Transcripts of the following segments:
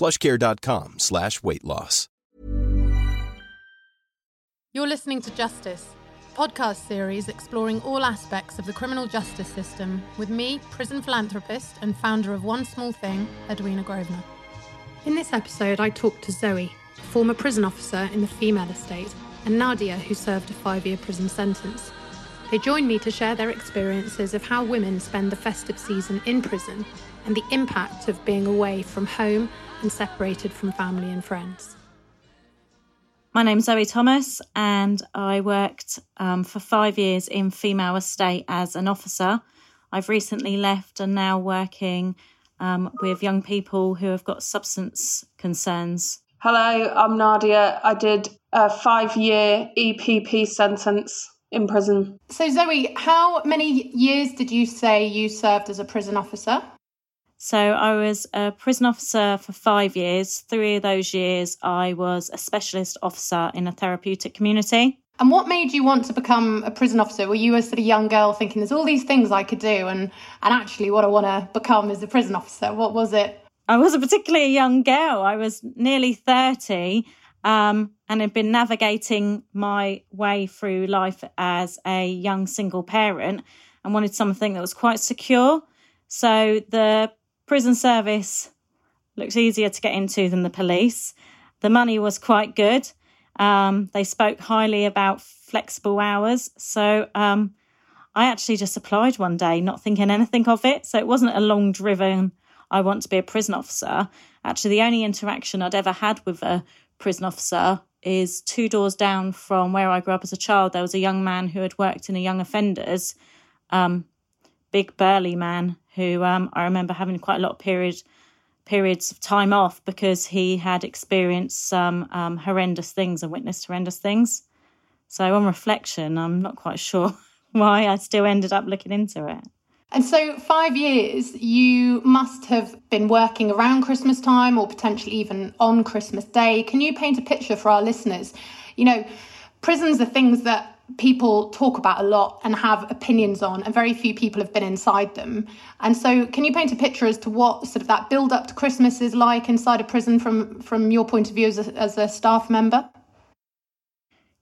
plushcare.com slash weight loss. You're listening to Justice, a podcast series exploring all aspects of the criminal justice system with me, prison philanthropist and founder of One Small Thing, Edwina Grosvenor. In this episode, I talked to Zoe, a former prison officer in the female estate, and Nadia, who served a five year prison sentence. They joined me to share their experiences of how women spend the festive season in prison and the impact of being away from home and separated from family and friends. My name's Zoe Thomas, and I worked um, for five years in female estate as an officer. I've recently left and now working um, with young people who have got substance concerns. Hello, I'm Nadia. I did a five year EPP sentence in prison. So, Zoe, how many years did you say you served as a prison officer? So I was a prison officer for five years. Three of those years, I was a specialist officer in a therapeutic community. And what made you want to become a prison officer? Were you a sort of young girl thinking there's all these things I could do, and and actually what I want to become is a prison officer? What was it? I was a particularly a young girl. I was nearly thirty, um, and had been navigating my way through life as a young single parent, and wanted something that was quite secure. So the prison service looks easier to get into than the police. The money was quite good. Um, they spoke highly about flexible hours. So um, I actually just applied one day, not thinking anything of it. So it wasn't a long driven, I want to be a prison officer. Actually, the only interaction I'd ever had with a prison officer is two doors down from where I grew up as a child. There was a young man who had worked in a young offenders, um, big burly man who um, I remember having quite a lot of period, periods of time off because he had experienced some um, horrendous things and witnessed horrendous things. So, on reflection, I'm not quite sure why I still ended up looking into it. And so, five years, you must have been working around Christmas time or potentially even on Christmas Day. Can you paint a picture for our listeners? You know, prisons are things that people talk about a lot and have opinions on, and very few people have been inside them. And so, can you paint a picture as to what sort of that build up to Christmas is like inside a prison from from your point of view as a, as a staff member?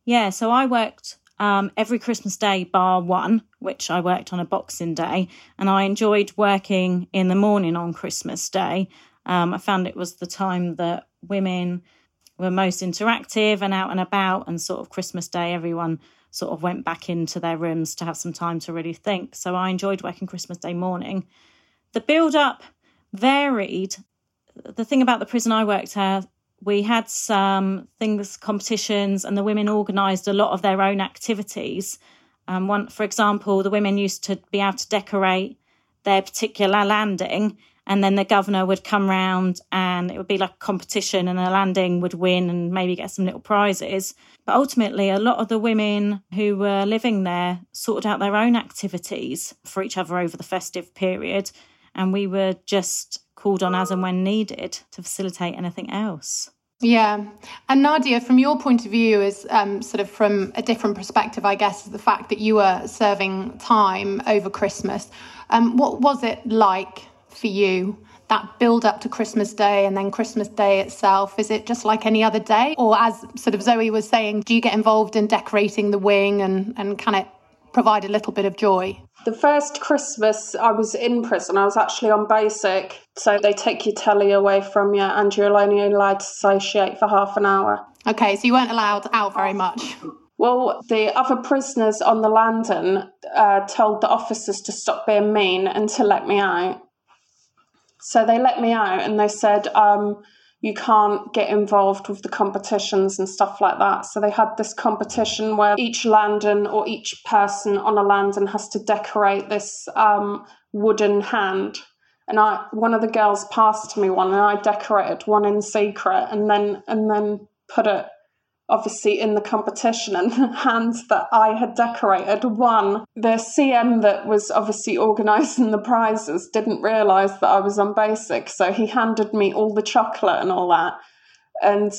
Yeah, so I worked um, every Christmas day, bar one, which I worked on a Boxing Day, and I enjoyed working in the morning on Christmas Day. Um, I found it was the time that women were most interactive and out and about, and sort of Christmas Day, everyone sort of went back into their rooms to have some time to really think. So I enjoyed working Christmas Day morning. The build up varied. The thing about the prison I worked at, we had some things, competitions, and the women organised a lot of their own activities. Um, one, for example, the women used to be able to decorate their particular landing and then the governor would come round and it would be like a competition and a landing would win and maybe get some little prizes but ultimately a lot of the women who were living there sorted out their own activities for each other over the festive period and we were just called on as and when needed to facilitate anything else yeah. And Nadia, from your point of view, is um, sort of from a different perspective, I guess, the fact that you were serving time over Christmas. Um, what was it like for you? That build up to Christmas Day and then Christmas Day itself, is it just like any other day? Or, as sort of Zoe was saying, do you get involved in decorating the wing and, and can it provide a little bit of joy? The first Christmas I was in prison, I was actually on basic. So they take your telly away from you and you're only allowed to associate for half an hour. Okay, so you weren't allowed out very much. Well, the other prisoners on the landing uh, told the officers to stop being mean and to let me out. So they let me out and they said, um, you can't get involved with the competitions and stuff like that. So they had this competition where each landing or each person on a landing has to decorate this um, wooden hand. And I, one of the girls passed me one, and I decorated one in secret, and then and then put it obviously in the competition and the hands that I had decorated won. The CM that was obviously organising the prizes didn't realise that I was on basic, so he handed me all the chocolate and all that. And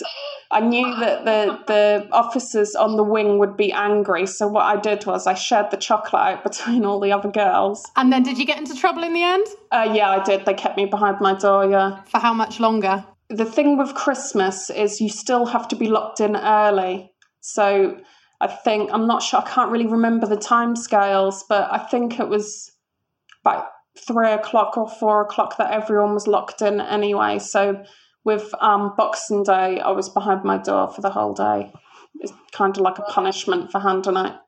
I knew that the, the officers on the wing would be angry, so what I did was I shared the chocolate out between all the other girls. And then did you get into trouble in the end? Uh, yeah, I did. They kept me behind my door, yeah. For how much longer? The thing with Christmas is you still have to be locked in early. So I think I'm not sure. I can't really remember the time scales, but I think it was about three o'clock or four o'clock that everyone was locked in anyway. So with um, Boxing Day, I was behind my door for the whole day. It's kind of like a punishment for handing out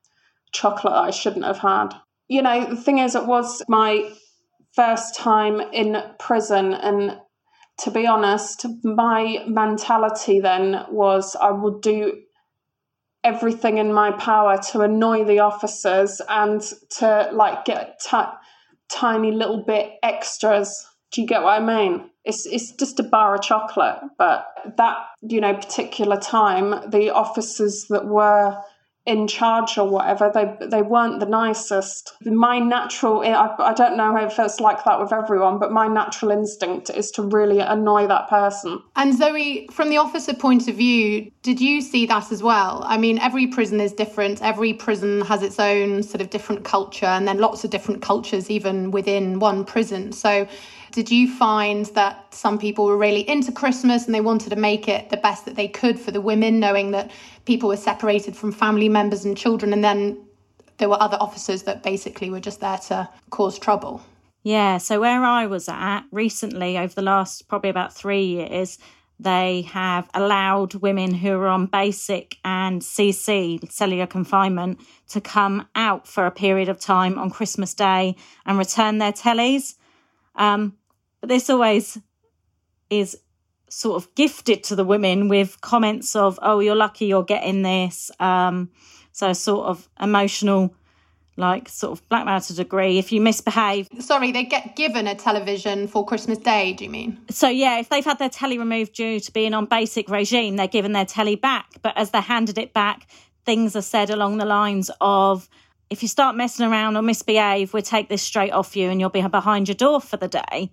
chocolate I shouldn't have had. You know, the thing is, it was my first time in prison, and to be honest, my mentality then was I would do everything in my power to annoy the officers and to like get t- tiny little bit extras. Do you get what I mean? It's it's just a bar of chocolate, but that you know particular time, the officers that were in charge or whatever they they weren't the nicest. My natural I, I don't know if it's like that with everyone but my natural instinct is to really annoy that person. And zoe from the officer point of view did you see that as well? I mean every prison is different. Every prison has its own sort of different culture and then lots of different cultures even within one prison. So did you find that some people were really into Christmas and they wanted to make it the best that they could for the women, knowing that people were separated from family members and children, and then there were other officers that basically were just there to cause trouble? Yeah, so where I was at recently, over the last probably about three years, they have allowed women who are on basic and CC, cellular confinement, to come out for a period of time on Christmas Day and return their tellies. Um, but this always is sort of gifted to the women with comments of, oh, you're lucky you're getting this. Um, so, sort of emotional, like sort of blackmail to degree. If you misbehave. Sorry, they get given a television for Christmas Day, do you mean? So, yeah, if they've had their telly removed due to being on basic regime, they're given their telly back. But as they're handed it back, things are said along the lines of, if you start messing around or misbehave, we'll take this straight off you and you'll be behind your door for the day.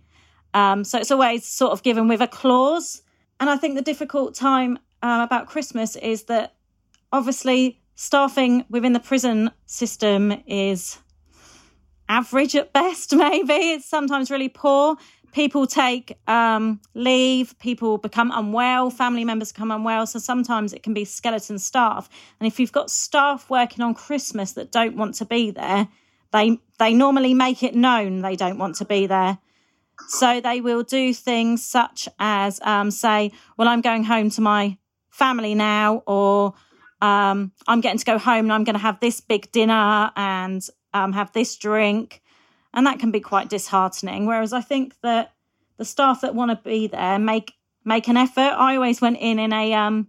Um, so it's always sort of given with a clause. And I think the difficult time uh, about Christmas is that obviously staffing within the prison system is average at best, maybe. It's sometimes really poor. People take um, leave, people become unwell, family members become unwell. So sometimes it can be skeleton staff. And if you've got staff working on Christmas that don't want to be there, they they normally make it known they don't want to be there. So they will do things such as um, say, Well, I'm going home to my family now, or um, I'm getting to go home and I'm going to have this big dinner and um, have this drink. And that can be quite disheartening. Whereas I think that the staff that want to be there make make an effort. I always went in in a um,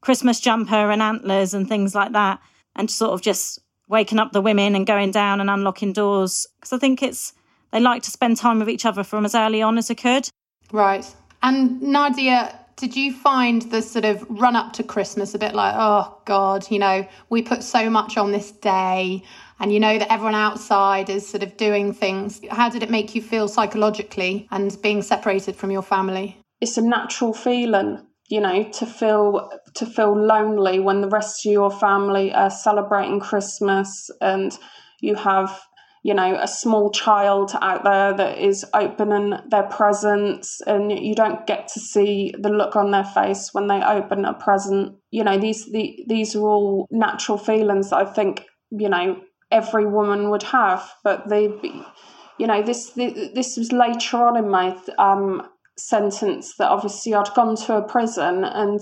Christmas jumper and antlers and things like that, and sort of just waking up the women and going down and unlocking doors because I think it's they like to spend time with each other from as early on as they could. Right. And Nadia, did you find the sort of run up to Christmas a bit like, oh God, you know, we put so much on this day and you know that everyone outside is sort of doing things. How did it make you feel psychologically and being separated from your family? It's a natural feeling, you know, to feel to feel lonely when the rest of your family are celebrating Christmas and you have you know a small child out there that is opening their presents and you don't get to see the look on their face when they open a present. You know these the, these are all natural feelings that i think you know every woman would have. But they you know this this was later on in my um, sentence that obviously i'd gone to a prison and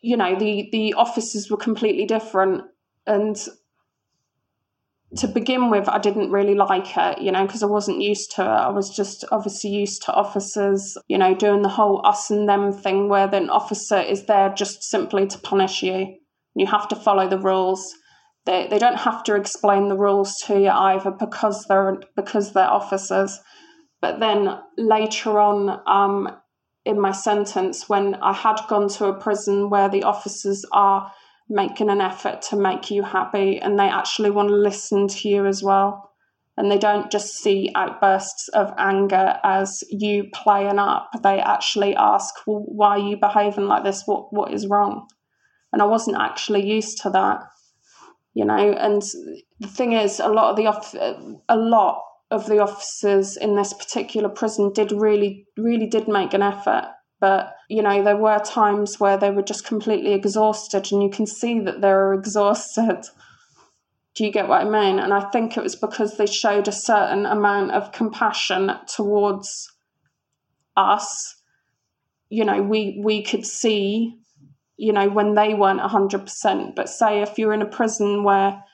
you know the the officers were completely different. And to begin with i didn't really like it you know because i wasn't used to it. I was just obviously used to officers you know doing the whole us and them thing where the officer is there just simply to punish you. You have to follow the rules. They, they don't have to explain the rules to you either because they're because they're officers. But then later on um, in my sentence when I had gone to a prison where the officers are making an effort to make you happy and they actually want to listen to you as well. And they don't just see outbursts of anger as you playing up. They actually ask, well, why are you behaving like this? What what is wrong? And I wasn't actually used to that, you know. And the thing is, a lot of the a lot of the officers in this particular prison did really, really did make an effort. But, you know, there were times where they were just completely exhausted, and you can see that they were exhausted. Do you get what I mean? And I think it was because they showed a certain amount of compassion towards us. You know, we we could see, you know, when they weren't hundred percent. But say if you're in a prison where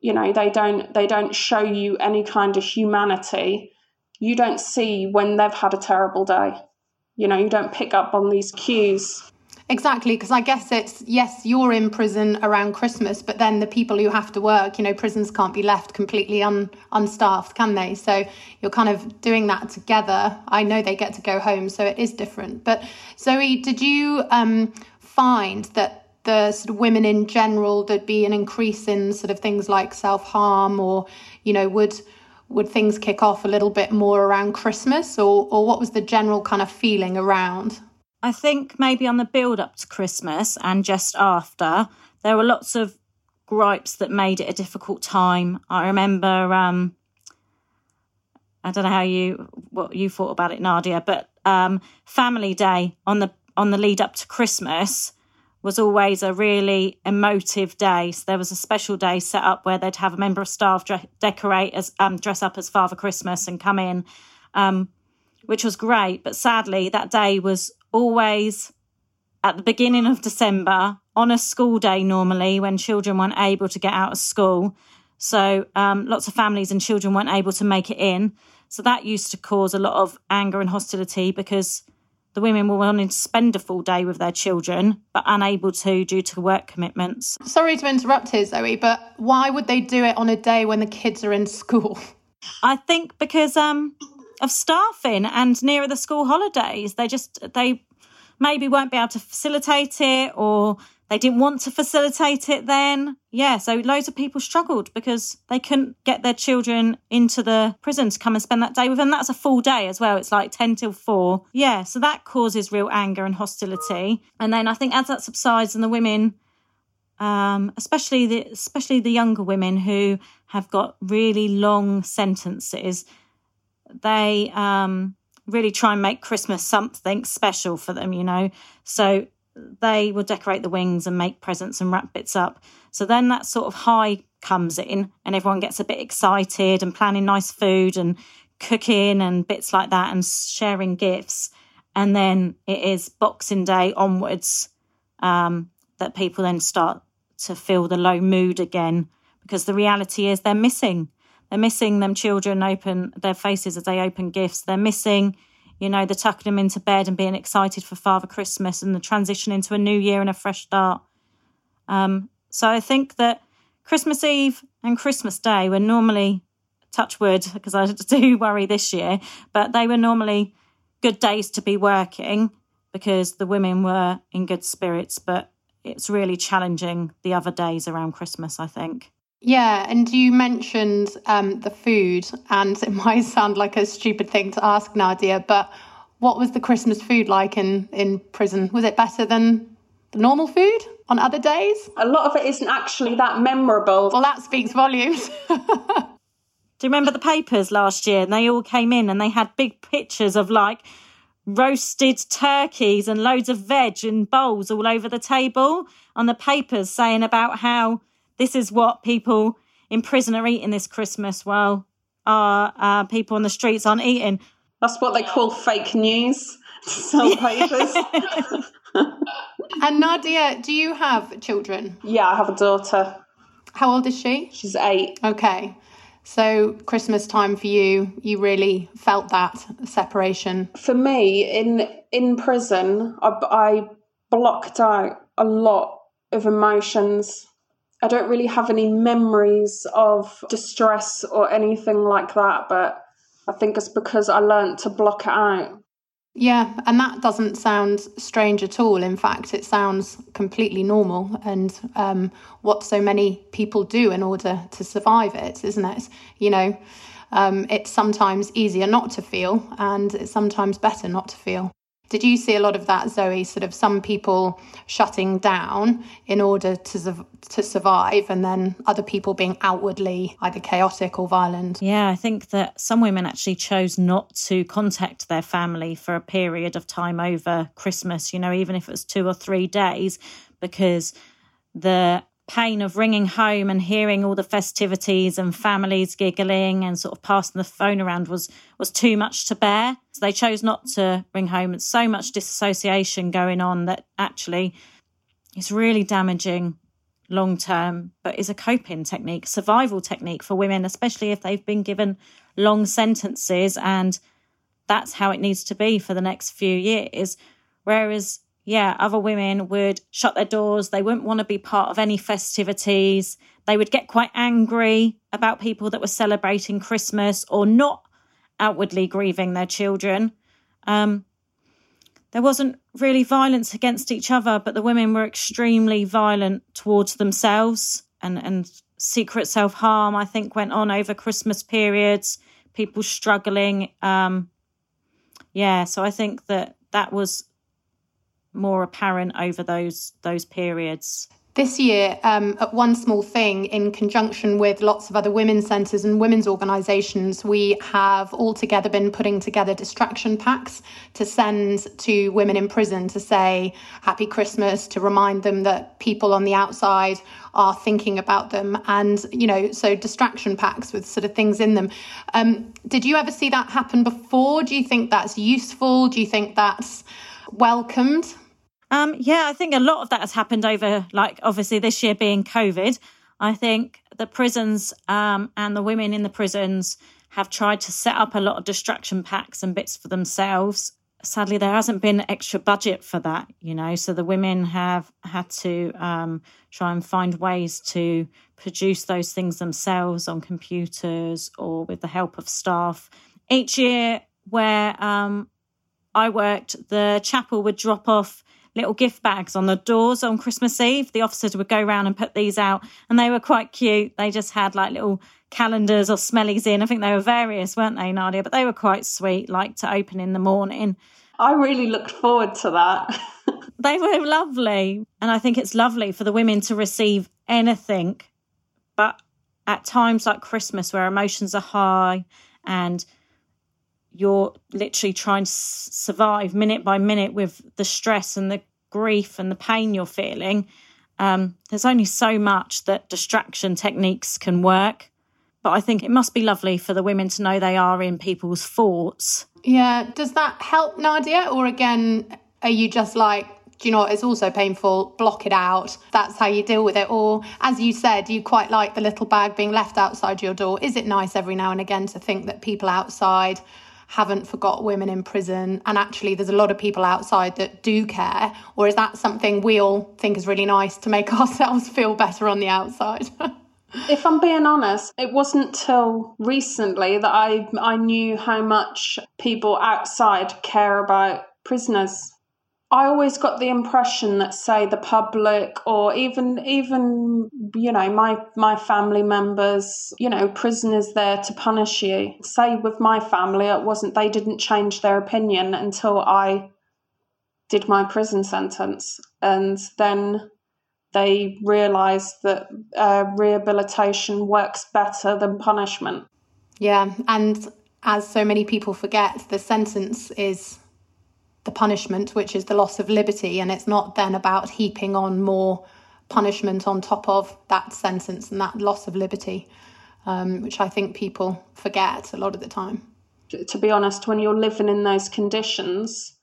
you know they don't they don't show you any kind of humanity you don't see when they've had a terrible day you know you don't pick up on these cues Exactly, because I guess it's yes, you're in prison around Christmas, but then the people who have to work, you know, prisons can't be left completely un, unstaffed, can they? So you're kind of doing that together. I know they get to go home, so it is different. But Zoe, did you um, find that the sort of women in general, there'd be an increase in sort of things like self harm, or you know, would would things kick off a little bit more around Christmas, or or what was the general kind of feeling around? I think maybe on the build up to Christmas and just after, there were lots of gripes that made it a difficult time. I remember, um, I don't know how you what you thought about it, Nadia, but um, Family Day on the on the lead up to Christmas was always a really emotive day. So there was a special day set up where they'd have a member of staff dre- decorate as um, dress up as Father Christmas and come in, um, which was great. But sadly, that day was always at the beginning of December on a school day normally when children weren't able to get out of school. So um, lots of families and children weren't able to make it in. So that used to cause a lot of anger and hostility because the women were wanting to spend a full day with their children, but unable to due to work commitments. Sorry to interrupt here, Zoe, but why would they do it on a day when the kids are in school? I think because um, of staffing and nearer the school holidays, they just they maybe won't be able to facilitate it or they didn't want to facilitate it then. Yeah, so loads of people struggled because they couldn't get their children into the prison to come and spend that day with them. That's a full day as well. It's like 10 till 4. Yeah, so that causes real anger and hostility. And then I think as that subsides and the women um, especially the especially the younger women who have got really long sentences, they um, really try and make Christmas something special for them, you know. So they will decorate the wings and make presents and wrap bits up. So then that sort of high comes in and everyone gets a bit excited and planning nice food and cooking and bits like that and sharing gifts. And then it is Boxing Day onwards um, that people then start to feel the low mood again because the reality is they're missing. They're missing them children open their faces as they open gifts. They're missing you know, the tucking them into bed and being excited for Father Christmas and the transition into a new year and a fresh start. Um, so I think that Christmas Eve and Christmas Day were normally, touch wood, because I do worry this year, but they were normally good days to be working because the women were in good spirits. But it's really challenging the other days around Christmas, I think. Yeah, and you mentioned um, the food, and it might sound like a stupid thing to ask, Nadia, but what was the Christmas food like in, in prison? Was it better than the normal food on other days? A lot of it isn't actually that memorable. Well, that speaks volumes. Do you remember the papers last year? And they all came in and they had big pictures of like roasted turkeys and loads of veg and bowls all over the table on the papers saying about how this is what people in prison are eating this Christmas while our uh, people on the streets aren't eating. That's what they call fake news. Sell papers. and Nadia, do you have children? Yeah, I have a daughter. How old is she? She's eight. Okay. So Christmas time for you, you really felt that separation. For me, in in prison, I, I blocked out a lot of emotions. I don't really have any memories of distress or anything like that, but I think it's because I learned to block it out. Yeah, and that doesn't sound strange at all. In fact, it sounds completely normal and um, what so many people do in order to survive it, isn't it? You know, um, it's sometimes easier not to feel, and it's sometimes better not to feel. Did you see a lot of that, Zoe? Sort of some people shutting down in order to to survive, and then other people being outwardly either chaotic or violent. Yeah, I think that some women actually chose not to contact their family for a period of time over Christmas. You know, even if it was two or three days, because the pain of ringing home and hearing all the festivities and families giggling and sort of passing the phone around was was too much to bear. So they chose not to ring home. It's so much disassociation going on that actually it's really damaging long term, but is a coping technique, survival technique for women, especially if they've been given long sentences and that's how it needs to be for the next few years. Whereas yeah, other women would shut their doors. They wouldn't want to be part of any festivities. They would get quite angry about people that were celebrating Christmas or not outwardly grieving their children. Um, there wasn't really violence against each other, but the women were extremely violent towards themselves and, and secret self harm, I think, went on over Christmas periods, people struggling. Um, yeah, so I think that that was more apparent over those those periods? This year, um, at One Small Thing, in conjunction with lots of other women's centres and women's organisations, we have all together been putting together distraction packs to send to women in prison to say Happy Christmas, to remind them that people on the outside are thinking about them. And, you know, so distraction packs with sort of things in them. Um, did you ever see that happen before? Do you think that's useful? Do you think that's welcomed? Um, yeah, I think a lot of that has happened over, like, obviously this year being COVID. I think the prisons um, and the women in the prisons have tried to set up a lot of distraction packs and bits for themselves. Sadly, there hasn't been extra budget for that, you know, so the women have had to um, try and find ways to produce those things themselves on computers or with the help of staff. Each year, where um, I worked, the chapel would drop off little gift bags on the doors on Christmas Eve. The officers would go around and put these out, and they were quite cute. They just had like little calendars or smellies in. I think they were various, weren't they, Nadia? But they were quite sweet, like to open in the morning. I really looked forward to that. they were lovely. And I think it's lovely for the women to receive anything. But at times like Christmas, where emotions are high and you're literally trying to survive minute by minute with the stress and the grief and the pain you're feeling. Um, there's only so much that distraction techniques can work. But I think it must be lovely for the women to know they are in people's thoughts. Yeah. Does that help, Nadia? Or again, are you just like, do you know what? It's also painful. Block it out. That's how you deal with it. Or, as you said, you quite like the little bag being left outside your door. Is it nice every now and again to think that people outside haven't forgot women in prison. And actually there's a lot of people outside that do care. Or is that something we all think is really nice to make ourselves feel better on the outside? If i'm being honest it wasn't till recently that i i knew how much people outside care about prisoners I always got the impression that, say, the public or even even you know my my family members, you know, prisoners there to punish you. Say with my family, it wasn't. They didn't change their opinion until I did my prison sentence, and then they realised that uh, rehabilitation works better than punishment. Yeah, and as so many people forget, the sentence is the punishment, which is the loss of liberty. And it's not then about heaping on more punishment on top of that sentence and that loss of liberty, um, which I think people forget a lot of the time. To be honest, when you're living in those conditions,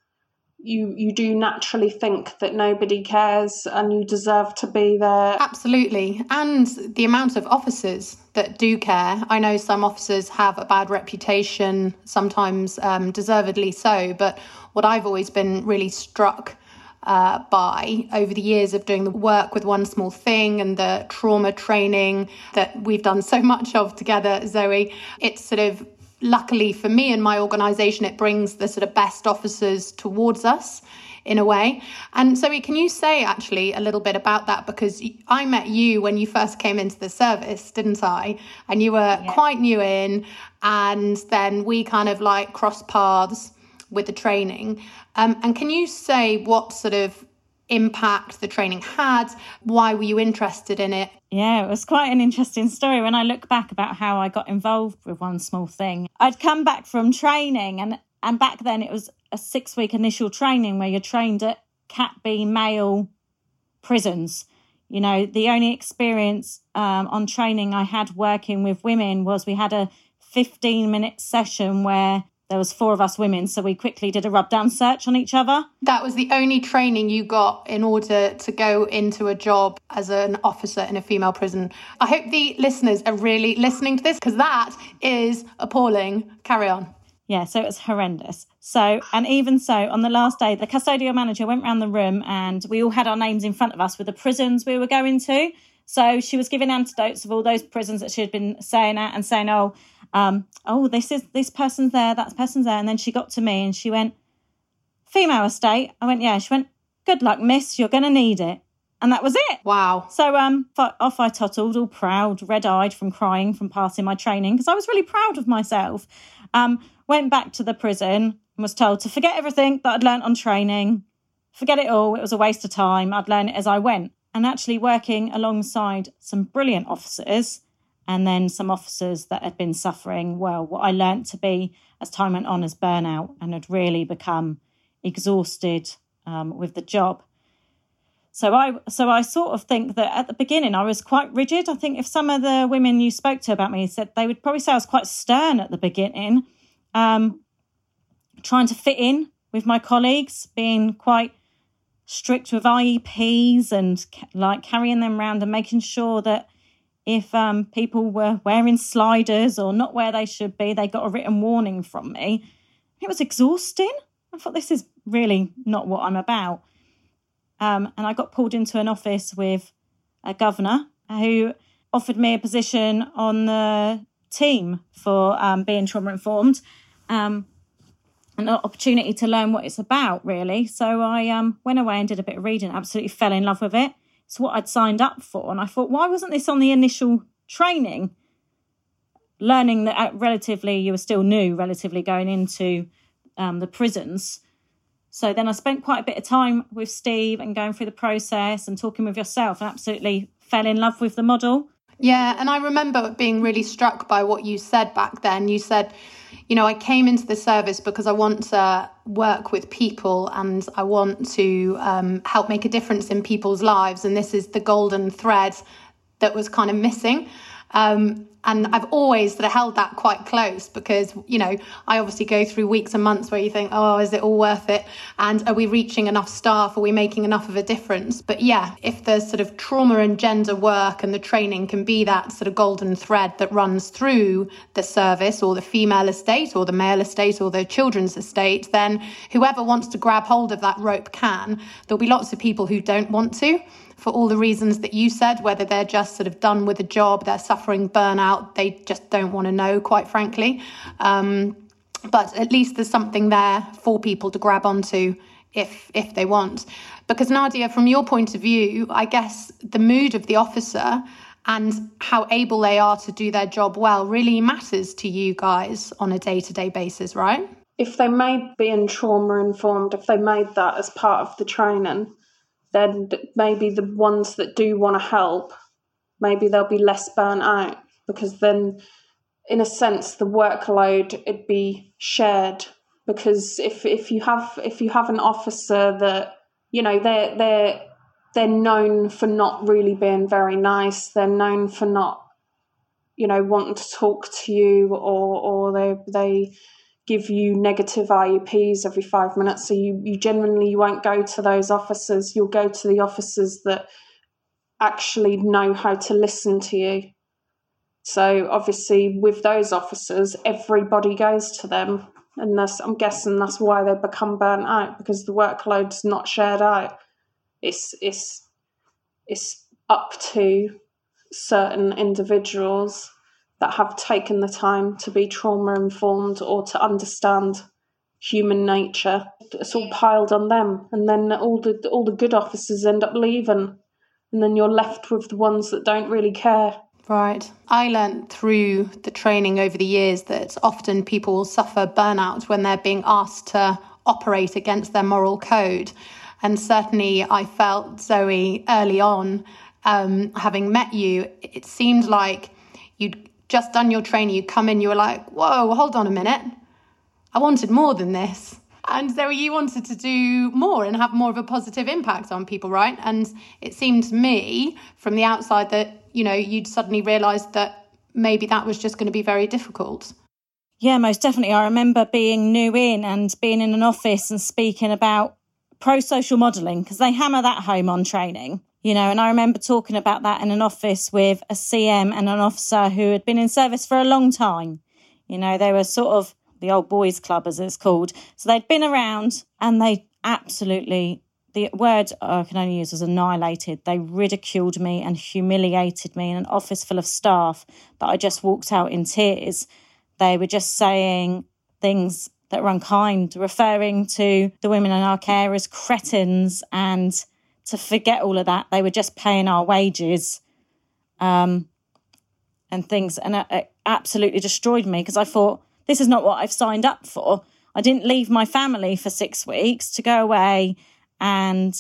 you you do naturally think that nobody cares and you deserve to be there. Absolutely. And the amount of officers that do care. I know some officers have a bad reputation, sometimes um, deservedly so, but what I've always been really struck uh, by over the years of doing the work with One Small Thing and the trauma training that we've done so much of together, Zoe. It's sort of luckily for me and my organization, it brings the sort of best officers towards us in a way. And Zoe, can you say actually a little bit about that? Because I met you when you first came into the service, didn't I? And you were yeah. quite new in, and then we kind of like crossed paths with the training. Um, and can you say what sort of impact the training had? Why were you interested in it? Yeah, it was quite an interesting story when I look back about how I got involved with one small thing. I'd come back from training and and back then it was a 6 week initial training where you're trained at cat B male prisons. You know, the only experience um, on training I had working with women was we had a 15 minute session where there was four of us women so we quickly did a rub down search on each other. That was the only training you got in order to go into a job as an officer in a female prison. I hope the listeners are really listening to this because that is appalling. Carry on. Yeah so it was horrendous. So and even so on the last day the custodial manager went round the room and we all had our names in front of us with the prisons we were going to. So she was giving antidotes of all those prisons that she had been saying at and saying, "Oh, um, oh, this is this person's there, that person's there." And then she got to me and she went, "Female estate." I went, "Yeah." She went, "Good luck, miss. You're going to need it." And that was it. Wow. So um, off I tottled, all proud, red-eyed from crying from passing my training because I was really proud of myself. Um, went back to the prison and was told to forget everything that I'd learnt on training, forget it all. It was a waste of time. I'd learn it as I went and actually working alongside some brilliant officers and then some officers that had been suffering, well, what I learnt to be as time went on as burnout and had really become exhausted um, with the job. So I so I sort of think that at the beginning I was quite rigid. I think if some of the women you spoke to about me said they would probably say I was quite stern at the beginning, um, trying to fit in with my colleagues, being quite strict with IEPs and like carrying them around and making sure that if um, people were wearing sliders or not where they should be, they got a written warning from me. It was exhausting. I thought this is really not what I'm about. Um, and I got pulled into an office with a governor who offered me a position on the team for um, being trauma informed. Um, an opportunity to learn what it's about, really. So I um, went away and did a bit of reading, absolutely fell in love with it. It's what I'd signed up for. And I thought, why wasn't this on the initial training? Learning that uh, relatively, you were still new, relatively going into um, the prisons. So then I spent quite a bit of time with Steve and going through the process and talking with yourself and absolutely fell in love with the model. Yeah, and I remember being really struck by what you said back then. You said, you know, I came into the service because I want to work with people and I want to um, help make a difference in people's lives. And this is the golden thread that was kind of missing. Um, and I've always sort of held that quite close because, you know, I obviously go through weeks and months where you think, oh, is it all worth it? And are we reaching enough staff? Are we making enough of a difference? But yeah, if the sort of trauma and gender work and the training can be that sort of golden thread that runs through the service or the female estate or the male estate or the children's estate, then whoever wants to grab hold of that rope can. There'll be lots of people who don't want to for all the reasons that you said, whether they're just sort of done with a job, they're suffering burnout, they just don't want to know, quite frankly. Um, but at least there's something there for people to grab onto if if they want. Because Nadia, from your point of view, I guess the mood of the officer and how able they are to do their job well really matters to you guys on a day to day basis, right? If they made being trauma informed, if they made that as part of the training, then maybe the ones that do want to help, maybe they'll be less burnt out because then, in a sense, the workload it'd be shared. Because if if you have if you have an officer that you know they're they're they're known for not really being very nice, they're known for not you know wanting to talk to you or or they they give you negative IEPs every five minutes. So you, you genuinely you won't go to those officers. You'll go to the officers that actually know how to listen to you. So obviously with those officers, everybody goes to them. And that's, I'm guessing that's why they become burnt out because the workload's not shared out. It's it's it's up to certain individuals that have taken the time to be trauma informed or to understand human nature. It's all piled on them, and then all the all the good officers end up leaving, and then you're left with the ones that don't really care. Right. I learned through the training over the years that often people will suffer burnout when they're being asked to operate against their moral code. And certainly, I felt Zoe early on, um, having met you, it seemed like you'd just done your training, you come in, you were like, whoa, hold on a minute. I wanted more than this. And so you wanted to do more and have more of a positive impact on people, right? And it seemed to me from the outside that, you know, you'd suddenly realised that maybe that was just going to be very difficult. Yeah, most definitely. I remember being new in and being in an office and speaking about pro social modelling because they hammer that home on training you know, and I remember talking about that in an office with a CM and an officer who had been in service for a long time. You know, they were sort of the old boys club, as it's called. So they'd been around and they absolutely, the word I can only use was annihilated. They ridiculed me and humiliated me in an office full of staff that I just walked out in tears. They were just saying things that were unkind, referring to the women in our care as cretins and to forget all of that. They were just paying our wages um, and things. And it, it absolutely destroyed me because I thought, this is not what I've signed up for. I didn't leave my family for six weeks to go away and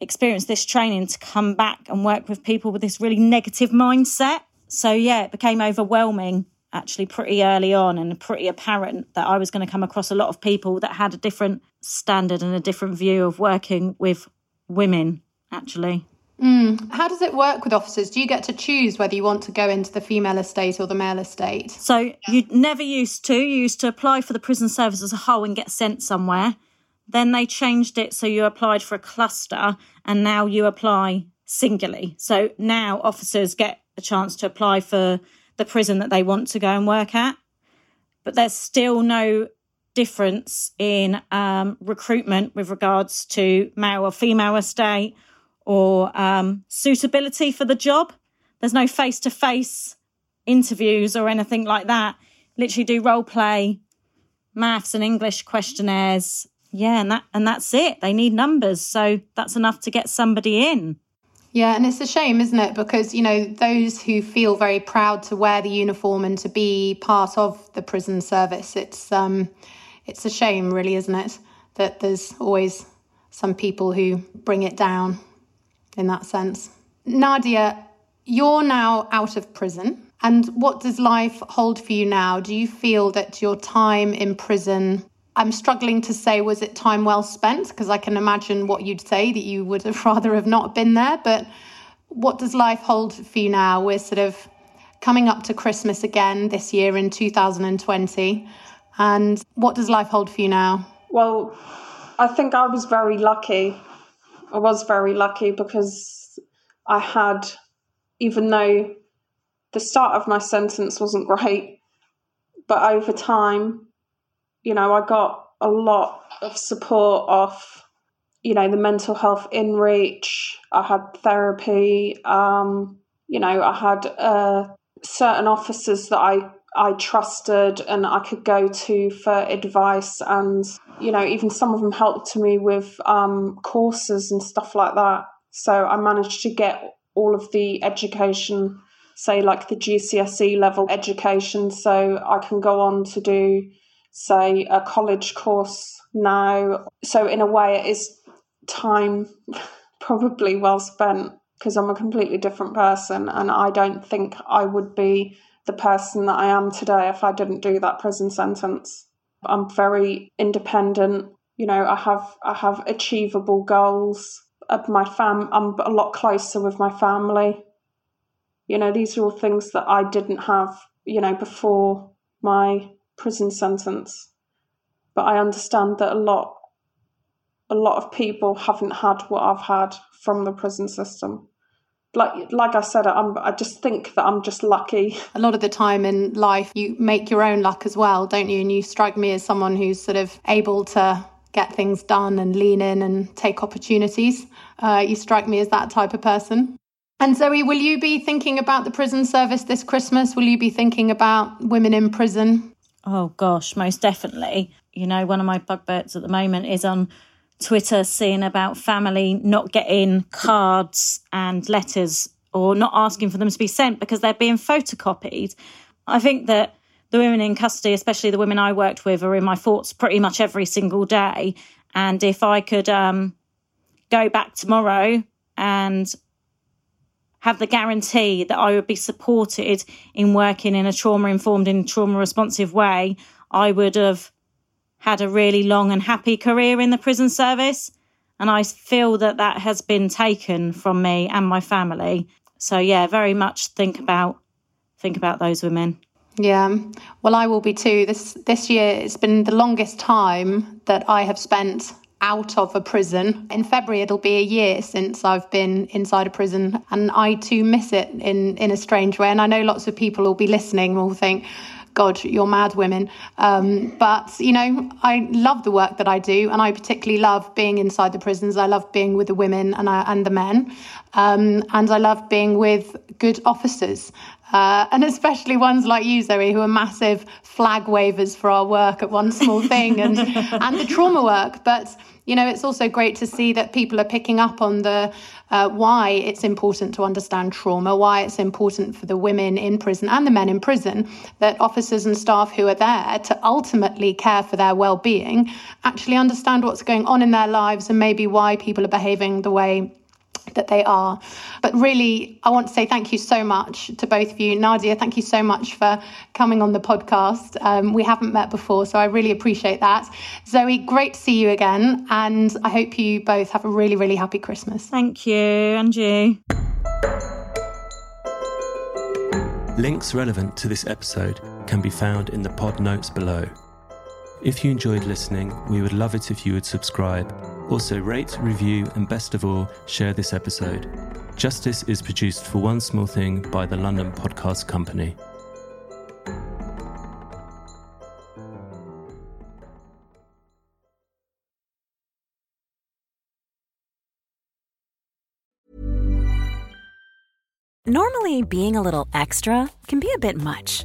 experience this training to come back and work with people with this really negative mindset. So, yeah, it became overwhelming actually pretty early on and pretty apparent that I was going to come across a lot of people that had a different standard and a different view of working with women, actually. Mm. How does it work with officers? Do you get to choose whether you want to go into the female estate or the male estate? So you never used to. You used to apply for the prison service as a whole and get sent somewhere. Then they changed it so you applied for a cluster and now you apply singly. So now officers get a chance to apply for the prison that they want to go and work at. But there's still no difference in um, recruitment with regards to male or female estate or um, suitability for the job. There's no face to face interviews or anything like that. Literally do role play, maths and English questionnaires. Yeah, and that and that's it. They need numbers, so that's enough to get somebody in. Yeah, and it's a shame, isn't it? Because, you know, those who feel very proud to wear the uniform and to be part of the prison service, it's um it's a shame, really, isn't it? That there's always some people who bring it down in that sense. Nadia, you're now out of prison. And what does life hold for you now? Do you feel that your time in prison, I'm struggling to say, was it time well spent? Because I can imagine what you'd say that you would have rather have not been there. But what does life hold for you now? We're sort of coming up to Christmas again this year in 2020. And what does life hold for you now? Well, I think I was very lucky. I was very lucky because I had, even though the start of my sentence wasn't great, but over time, you know, I got a lot of support off, you know, the mental health in reach. I had therapy. Um, you know, I had uh, certain officers that I I trusted and I could go to for advice. And, you know, even some of them helped me with um, courses and stuff like that. So I managed to get all of the education, say, like the GCSE level education. So I can go on to do, say, a college course now. So, in a way, it is time probably well spent because I'm a completely different person and I don't think I would be the person that I am today if I didn't do that prison sentence. I'm very independent. You know, I have I have achievable goals. My fam, I'm a lot closer with my family. You know, these are all things that I didn't have. You know, before my prison sentence. But I understand that a lot a lot of people haven't had what I've had from the prison system. Like like I said, I'm, I just think that I'm just lucky. A lot of the time in life, you make your own luck as well, don't you? And you strike me as someone who's sort of able to get things done and lean in and take opportunities. Uh, you strike me as that type of person. And Zoe, will you be thinking about the prison service this Christmas? Will you be thinking about women in prison? Oh, gosh, most definitely. You know, one of my bugbears at the moment is on Twitter seeing about family not getting cards and letters or not asking for them to be sent because they're being photocopied. I think that the women in custody, especially the women I worked with, are in my thoughts pretty much every single day. And if I could um, go back tomorrow and have the guarantee that I would be supported in working in a trauma informed and trauma responsive way, I would have had a really long and happy career in the prison service. And I feel that that has been taken from me and my family. So yeah, very much think about think about those women. Yeah, well, I will be too. This this year it's been the longest time that I have spent out of a prison. In February, it'll be a year since I've been inside a prison, and I too miss it in in a strange way. And I know lots of people will be listening will think. God, you're mad women. Um, but, you know, I love the work that I do, and I particularly love being inside the prisons. I love being with the women and, I, and the men. Um, and I love being with good officers. Uh, and especially ones like you, Zoe, who are massive flag wavers for our work at One Small Thing and, and the trauma work. But, you know, it's also great to see that people are picking up on the uh, why it's important to understand trauma, why it's important for the women in prison and the men in prison that officers and staff who are there to ultimately care for their well being actually understand what's going on in their lives and maybe why people are behaving the way that they are. But really, I want to say thank you so much to both of you. Nadia, thank you so much for coming on the podcast. Um, we haven't met before, so I really appreciate that. Zoe, great to see you again. And I hope you both have a really, really happy Christmas. Thank you, and you. Links relevant to this episode can be found in the pod notes below. If you enjoyed listening, we would love it if you would subscribe also, rate, review, and best of all, share this episode. Justice is produced for One Small Thing by the London Podcast Company. Normally, being a little extra can be a bit much,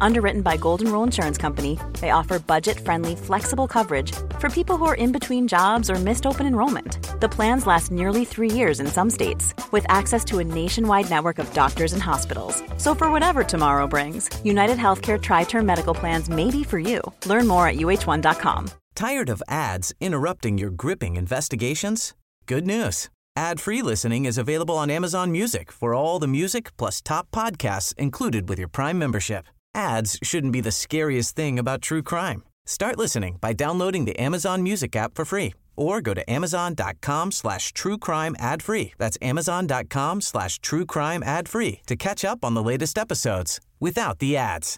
Underwritten by Golden Rule Insurance Company, they offer budget friendly, flexible coverage for people who are in between jobs or missed open enrollment. The plans last nearly three years in some states, with access to a nationwide network of doctors and hospitals. So, for whatever tomorrow brings, United Healthcare TriTerm Medical Plans may be for you. Learn more at uhone.com. Tired of ads interrupting your gripping investigations? Good news. Ad-free listening is available on Amazon Music for all the music plus top podcasts included with your Prime membership. Ads shouldn't be the scariest thing about true crime. Start listening by downloading the Amazon Music app for free or go to amazon.com slash true crime ad free. That's amazon.com slash true crime ad free to catch up on the latest episodes without the ads.